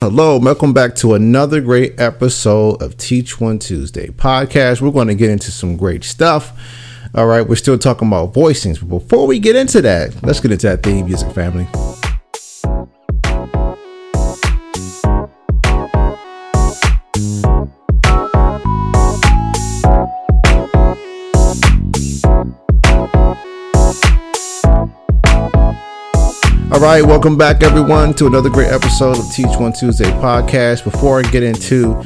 Hello, welcome back to another great episode of Teach One Tuesday podcast. We're going to get into some great stuff. All right, we're still talking about voicings, but before we get into that, let's get into that theme music family. All right, welcome back, everyone, to another great episode of Teach One Tuesday podcast. Before I get into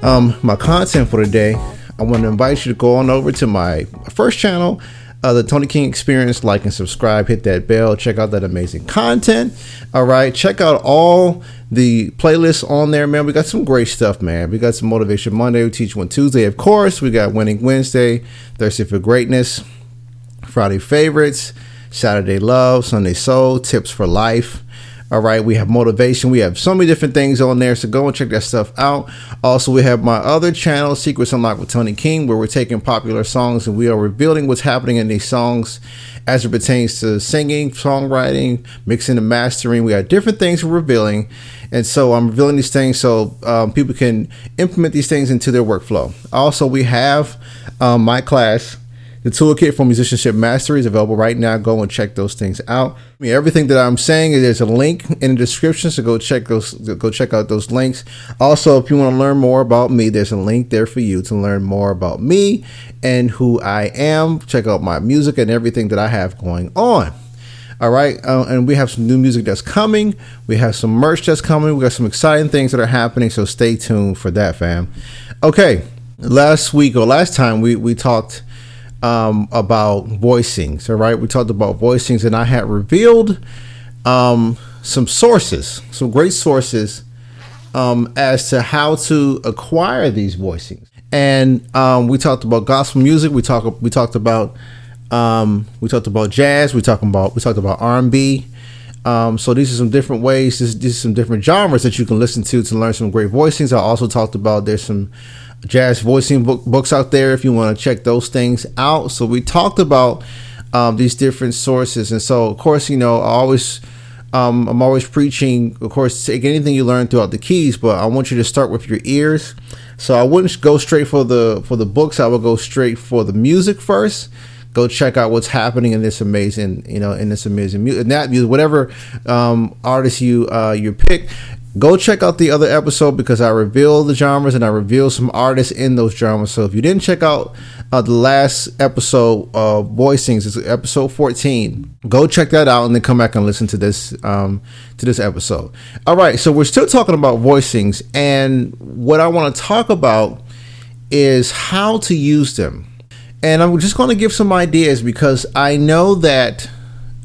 um, my content for today, I want to invite you to go on over to my first channel, uh, the Toni King Experience. Like and subscribe, hit that bell, check out that amazing content. All right, check out all the playlists on there, man. We got some great stuff, man. We got some Motivation Monday, we Teach One Tuesday, of course. We got Winning Wednesday, Thursday for Greatness, Friday Favorites. Saturday Love, Sunday Soul, Tips for Life. All right, we have motivation. We have so many different things on there, so go and check that stuff out. Also, we have my other channel, Secrets Unlocked with Toni King, where we're taking popular songs and we are revealing what's happening in these songs as it pertains to singing, songwriting, mixing and mastering. We have different things we're revealing, and so I'm revealing these things so um, people can implement these things into their workflow. Also, we have um, my class the toolkit for musicianship mastery is available right now. Go and check those things out. I mean, everything that I'm saying, there's a link in the description, so go check those. Go check out those links. Also, if you want to learn more about me, there's a link there for you to learn more about me and who I am. Check out my music and everything that I have going on. All right, uh, and we have some new music that's coming. We have some merch that's coming. We got some exciting things that are happening. So stay tuned for that, fam. Okay, last week or last time we we talked um, about voicings. All right, we talked about voicings, and I had revealed um, some sources, some great sources um, as to how to acquire these voicings. And um, we talked about gospel music. We talked we talked about um, we talked about jazz. We talked about we talked about R and B. Um, so these are some different ways. These are some different genres that you can listen to to learn some great voicings. I also talked about there's some jazz voicing book, books out there if you want to check those things out. So we talked about um, these different sources, and so of course, you know, I always. Um, I'm always preaching, of course, take anything you learn throughout the keys, but I want you to start with your ears. So I wouldn't go straight for the for the books. I would go straight for the music first. Go check out what's happening in this amazing, you know, in this amazing music, that music, whatever um, artist you uh, you pick. Go check out the other episode because I reveal the genres and I reveal some artists in those genres. So if you didn't check out uh, the last episode of voicings, it's episode 14. Go check that out and then come back and listen to this um, to this episode. All right, so we're still talking about voicings, and what I want to talk about is how to use them. And I'm just going to give some ideas because I know that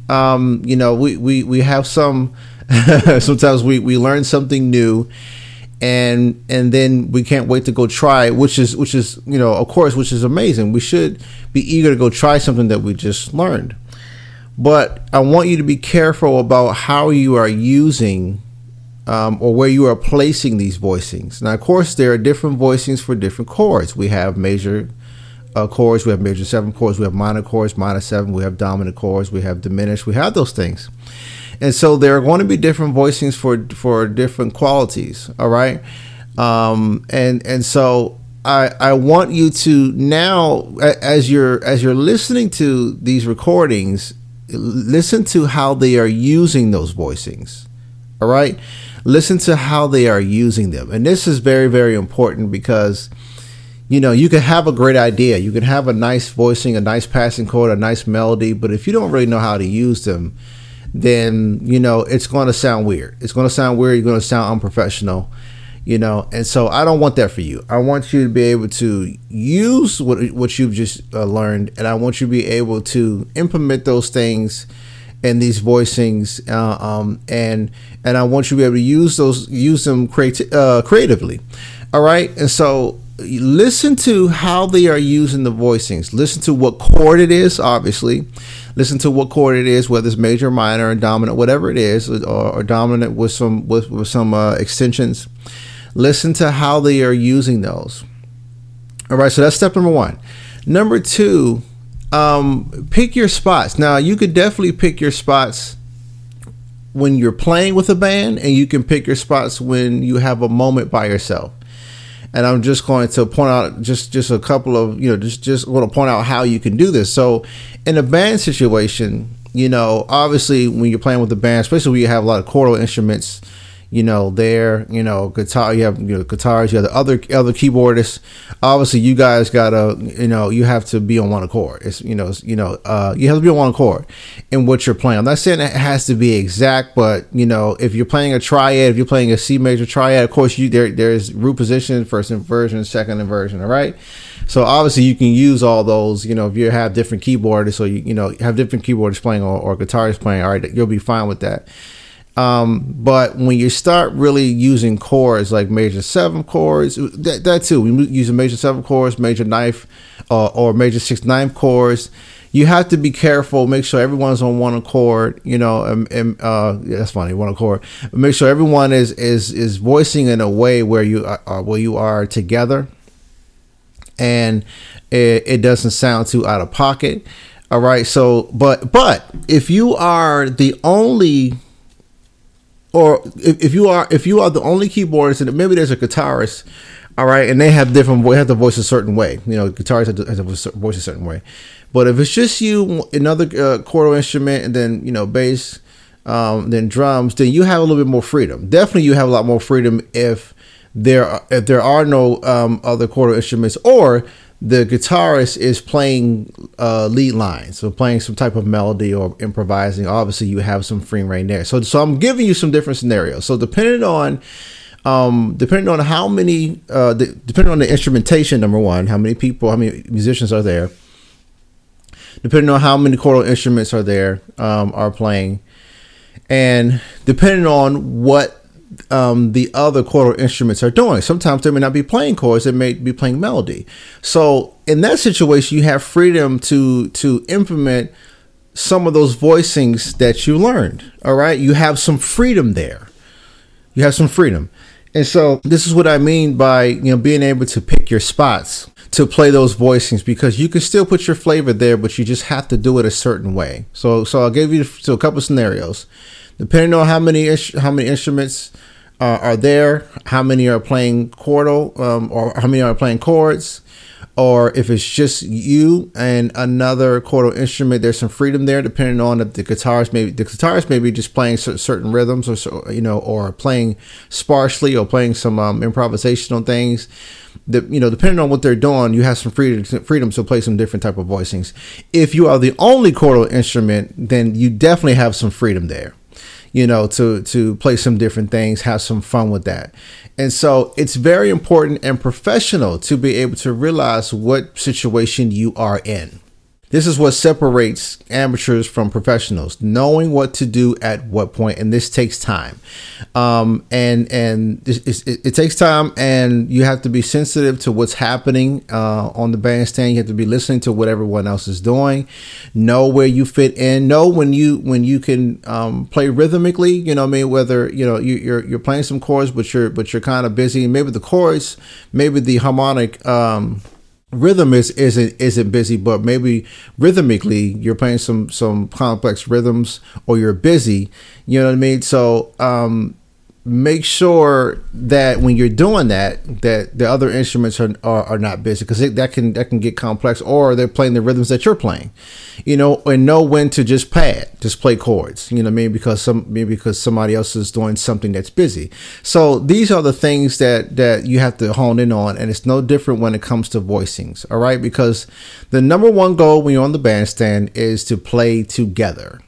um, you know we, we we have some sometimes we, we learn something new and and then we can't wait to go try which is which is you know of course which is amazing. We should be eager to go try something that we just learned. But i want you to be careful about how you are using um, or where you are placing these voicings. Now of course there are different voicings for different chords. We have major uh, chords we have major seven chords we have minor chords minor seven we have dominant chords we have diminished we have those things and so there are going to be different voicings for for different qualities. All right, um, and and so I I want you to now as you're as you're listening to these recordings, listen to how they are using those voicings. All right, listen to how they are using them, and this is very very important because you know, you can have a great idea. You can have a nice voicing, a nice passing chord, a nice melody, but if you don't really know how to use them, then you know it's going to sound weird. It's going to sound weird. You're going to sound unprofessional, you know. And so I don't want that for you. I want you to be able to use what what you've just uh, learned, and I want you to be able to implement those things and these voicings, uh, um, and and I want you to be able to use those use them creati- uh, creatively. All right, and so listen to how they are using the voicings. Listen to what chord it is, obviously listen to what chord it is, whether it's major, minor, or dominant, whatever it is, or, or dominant with some with, with some uh, extensions. Listen to how they are using those. All right, so that's step number one. Number two, um, pick your spots. Now you could definitely pick your spots when you're playing with a band, and you can pick your spots when you have a moment by yourself. And I'm just going to point out just just a couple of you know just just want to point out how you can do this. So, in a band situation, you know, obviously when you're playing with the band, especially when you have a lot of chordal instruments you know, there, you know, guitar, you have you know, guitars, you have the other other keyboardists. Obviously, you guys gotta, you know, you have to be on one accord. It's you know, it's, you know, uh, you have to be on one accord in what you're playing. I'm not saying it has to be exact, but you know, if you're playing a triad, if you're playing a C major triad, of course, you there there's root position, first inversion, second inversion, all right. So obviously, you can use all those. You know, if you have different keyboardists, so you you know have different keyboardists playing or, or guitarists playing, all right, you'll be fine with that. Um, but when you start really using chords like major seven chords, that, that too, we use a major seven chords, major knife, uh, or major six ninth chords. You have to be careful. Make sure everyone's on one accord. You know, and, and uh, yeah, that's funny, one accord. Make sure everyone is is is voicing in a way where you are where you are together, and it, it doesn't sound too out of pocket. All right. So, but but if you are the only or if, if you are if you are the only keyboardist and maybe there's a guitarist all right and they have different have to voice a certain way. You know guitarists have to, voice a certain way. But if it's just you another uh, chordal instrument and then you know bass um, then drums then you have a little bit more freedom. Definitely you have a lot more freedom if there if there are no um, other chordal instruments or the guitarist is playing uh, lead lines, so playing some type of melody or improvising. Obviously, you have some free reign there. So, so I'm giving you some different scenarios. So, depending on, um, depending on how many, uh, the, depending on the instrumentation, number one, how many people, how many musicians are there, depending on how many chordal instruments are there, um, are playing, and depending on what um, the other chordal instruments are doing. Sometimes they may not be playing chords; they may be playing melody. So in that situation, you have freedom to to implement some of those voicings that you learned. All right, you have some freedom there. You have some freedom, and so this is what I mean by you know being able to pick your spots to play those voicings because you can still put your flavor there, but you just have to do it a certain way. So so I'll give you so a couple scenarios depending on how many how many instruments uh, are there, how many are playing chordal, um, or how many are playing chords, or if it's just you and another chordal instrument, there's some freedom there, depending on if the guitarist maybe the guitarist maybe just playing certain rhythms, or you know, or playing sparsely, or playing some um, improvisational things. You know, depending on what they're doing, you have some freedom freedom to play some different type of voicings. If you are the only chordal instrument, then you definitely have some freedom there you know, to to play some different things, have some fun with that. And so it's very important and professional to be able to realize what situation you are in. This is what separates amateurs from professionals, knowing what to do at what point, and this takes time. Um, and and it, it, it, takes time, and you have to be sensitive to what's happening uh, on the bandstand. You have to be listening to what everyone else is doing. Know where you fit in. Know when you when you can um, play rhythmically. You know, I mean, whether you know you, are you're, you're playing some chords, but you're but you're kind of busy. Maybe the chords, maybe the harmonic. Um, rhythm is isn't isn't busy, but maybe rhythmically you're playing some some complex rhythms or you're busy. You know what I mean? So um, make sure that when you're doing that that the other instruments are are, are not busy because that can that can get complex or they're playing the rhythms that you're playing you know and know when to just pad just play chords you know what i mean because some maybe because somebody else is doing something that's busy. So these are the things that that you have to hone in on and it's no different when it comes to voicings all right? Because the number one goal when you're on the bandstand is to play together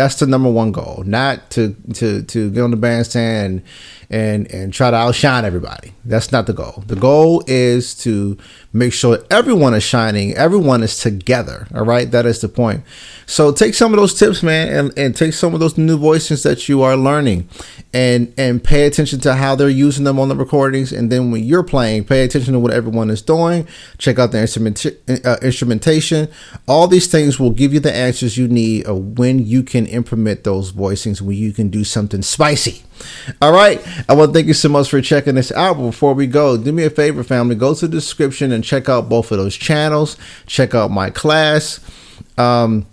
that's the number one goal, not to to to get on the bandstand and and try to outshine everybody. That's not the goal. The goal is to make sure everyone is shining, everyone is together. All right, that is the point. So take some of those tips, man, and, and take some of those new voices that you are learning, and and pay attention to how they're using them on the recordings. And then when you're playing, pay attention to what everyone is doing. Check out the instrument uh, instrumentation. All these things will give you the answers you need of when you can implement those voicings, when you can do something spicy. All right. I want to thank you so much for checking this out. But before we go, do me a favor, family. Go to the description and check out both of those channels. Check out my class. Um,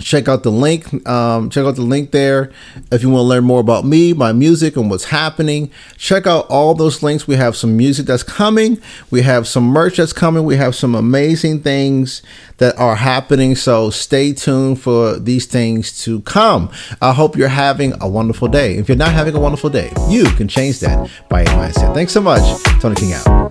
check out the link um, check out the link there. If you want to learn more about me my music and what's happening check out all those links. We have some music that's coming. We have some merch that's coming. We have some amazing things that are happening. So stay tuned for these things to come. I hope you're having a wonderful day. If you're not having a wonderful day you can change that by a mindset thanks so much. Toni King out